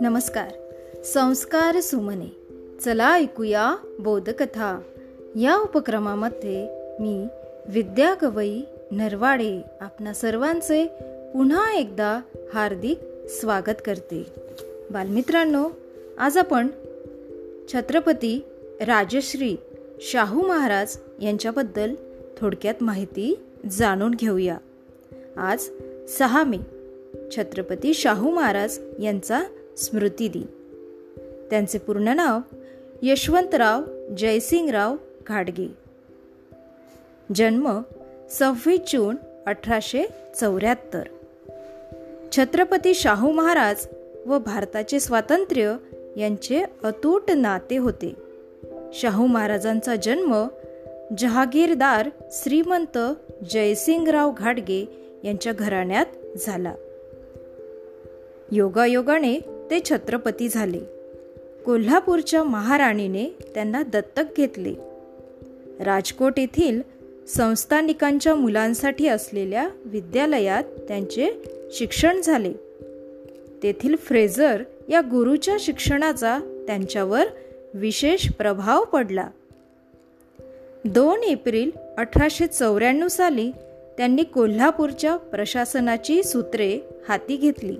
नमस्कार. संस्कार सुमने. चला ऐकूया बोधकथा. या उपक्रमामध्ये मी विद्या गवई नरवाडे आपणा सर्वांचे पुन्हा एकदा हार्दिक स्वागत करते. बालमित्रांनो आज आपण छत्रपती राजश्री शाहू महाराज यांच्याबद्दल थोडक्यात माहिती जाणून घेऊया. आज सहा मे छत्रपती शाहू महाराज यांचा स्मृती दिन. त्यांचे पूर्ण नाव यशवंतराव जयसिंगराव घाटगे जन्म सव्वीस जून अठराशे चौऱ्याहत्तर. छत्रपती शाहू महाराज व भारताचे स्वातंत्र्य यांचे अतूट नाते होते. शाहू महाराजांचा जन्म जहागीरदार श्रीमंत जयसिंगराव घाटगे यांच्या घराण्यात झाला. योगायोगाने ते छत्रपती झाले. कोल्हापूरच्या महाराणीने त्यांना दत्तक घेतले. राजकोट येथील संस्थानिकांच्या मुलांसाठी असलेल्या विद्यालयात त्यांचे शिक्षण झाले. तेथील फ्रेझर या गुरुच्या शिक्षणाचा त्यांच्यावर विशेष प्रभाव पडला. दोन एप्रिल अठराशे चौऱ्याण्णव साली त्यांनी कोल्हापूरच्या प्रशासनाची सूत्रे हाती घेतली.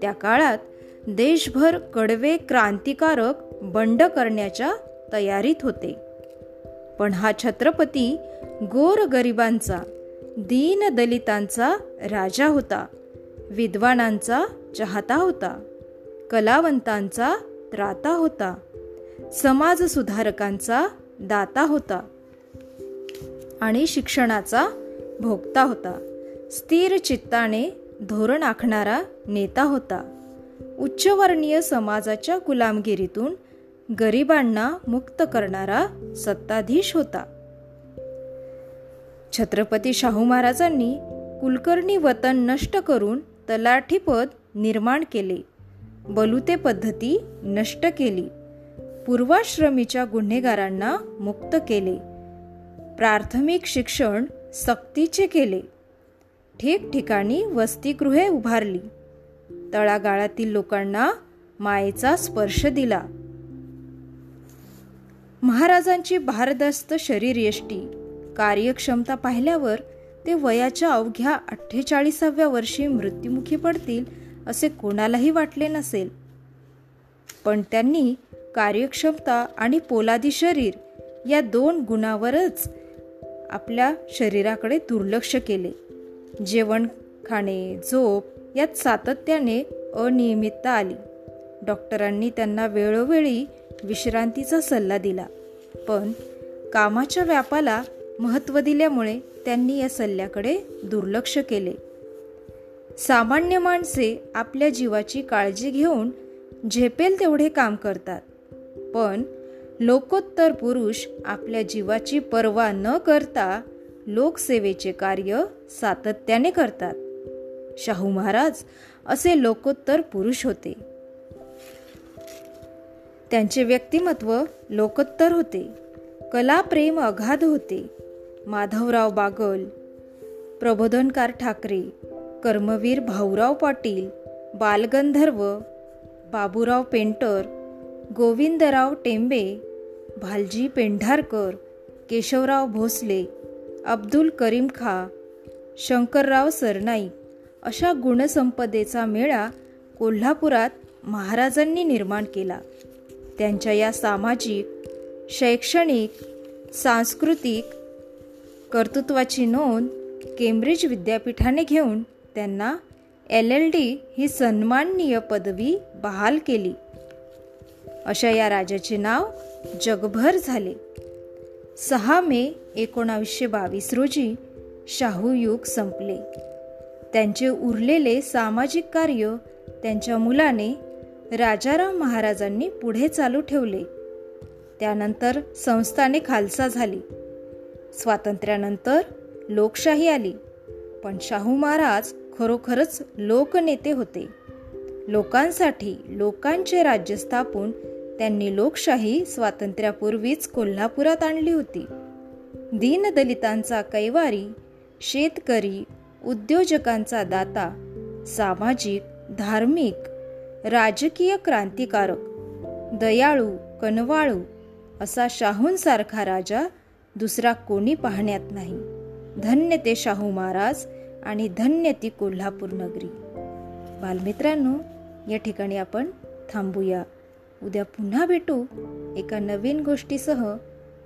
त्या काळात देशभर कडवे क्रांतिकारक बंड करण्याच्या तयारीत होते. पण हा छत्रपती गोर गरिबांचा दीनदलितांचा राजा होता विद्वानांचा चाहता होता कलावंतांचा त्राता होता समाजसुधारकांचा दाता होता आणि शिक्षणाचा भोगता होता. स्थिर चित्ताने धोरण आखणारा नेता होता. उच्चवर्णीय समाजाच्या गुलामगिरीतून गरिबांना मुक्त करणारा सत्ताधीश होता. छत्रपती शाहू महाराजांनी कुलकर्णी वतन नष्ट करून तलाठीपद निर्माण केले. बलुते पद्धती नष्ट केली. पूर्वाश्रमीच्या गुन्हेगारांना मुक्त केले. प्राथमिक शिक्षण सक्तीचे केले. ठिकठिकाणी वसतिगृहे उभारली. तळागाळातील लोकांना मायेचा स्पर्श दिला. महाराजांची भारदस्त शरीरयष्टी. कार्यक्षमता पाहिल्यावर ते वयाच्या अवघ्या अठ्ठेचाळीसाव्या वर्षी मृत्युमुखी पडतील असे कोणालाही वाटले नसेल. पण त्यांनी कार्यक्षमता आणि पोलादी शरीर या दोन गुणावरच आपल्या शरीराकडे दुर्लक्ष केले. जेवण खाणे झोप यात सातत्याने अनियमितता आली. डॉक्टरांनी त्यांना वेळोवेळी विश्रांतीचा सल्ला दिला. पण कामाच्या व्यापाला महत्त्व दिल्यामुळे त्यांनी या सल्ल्याकडे दुर्लक्ष केले. सामान्य माणसे आपल्या जीवाची काळजी घेऊन झेपेल तेवढे काम करतात. पण लोकोत्तर पुरुष आपल्या जीवाची पर्वा न करता लोकसेवेचे कार्य सातत्याने करतात. शाहू महाराज असे लोकोत्तर पुरुष होते. त्यांचे व्यक्तिमत्व लोकोत्तर होते. कला प्रेम अगाध होते. माधवराव बागल प्रबोधनकार ठाकरे कर्मवीर भाऊराव पाटील बालगंधर्व बाबूराव पेंटर गोविंदराव टेंबे भालजी पेंढारकर केशवराव भोसले अब्दुल करीम खा शंकरराव सरनाईक अशा गुणसंपदेचा मेळा कोल्हापुरात महाराजांनी निर्माण केला. त्यांच्या या सामाजिक शैक्षणिक सांस्कृतिक कर्तृत्वाची नोंद केम्ब्रिज विद्यापीठाने घेऊन त्यांना एल एल डी ही सन्माननीय पदवी बहाल केली. अशा या राजाचे नाव जगभर झाले. सहा मे एकोणावीसशे बावीस रोजी शाहू युग संपले. त्यांचे उरलेले सामाजिक कार्य त्यांच्या मुलाने राजाराम महाराजांनी पुढे चालू ठेवले. त्यानंतर संस्थाने खालसा झाली. स्वातंत्र्यानंतर लोकशाही आली. पण शाहू महाराज खरोखरच लोकनेते होते. लोकांसाठी लोकांचे राज्य स्थापून त्यांनी लोकशाही स्वातंत्र्यापूर्वीच कोल्हापुरात आणली होती. दीनदलितांचा कैवारी शेतकरी उद्योजकांचा दाता सामाजिक धार्मिक राजकीय क्रांतिकारक दयाळू कनवाळू असा शाहूंसारखा राजा दुसरा कोणी पाहण्यात नाही. धन्य ते शाहू महाराज आणि धन्य ती कोल्हापूर नगरी. बालमित्रांनो या ठिकाणी आपण थांबूया. उद्या पुन्हा भेटू एका नवीन गोष्टीसह.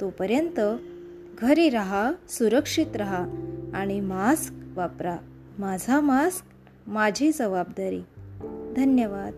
तोपर्यंत घरी राहा सुरक्षित राहा आणि मास्क वापरा. माझा मास्क माझी जबाबदारी. धन्यवाद.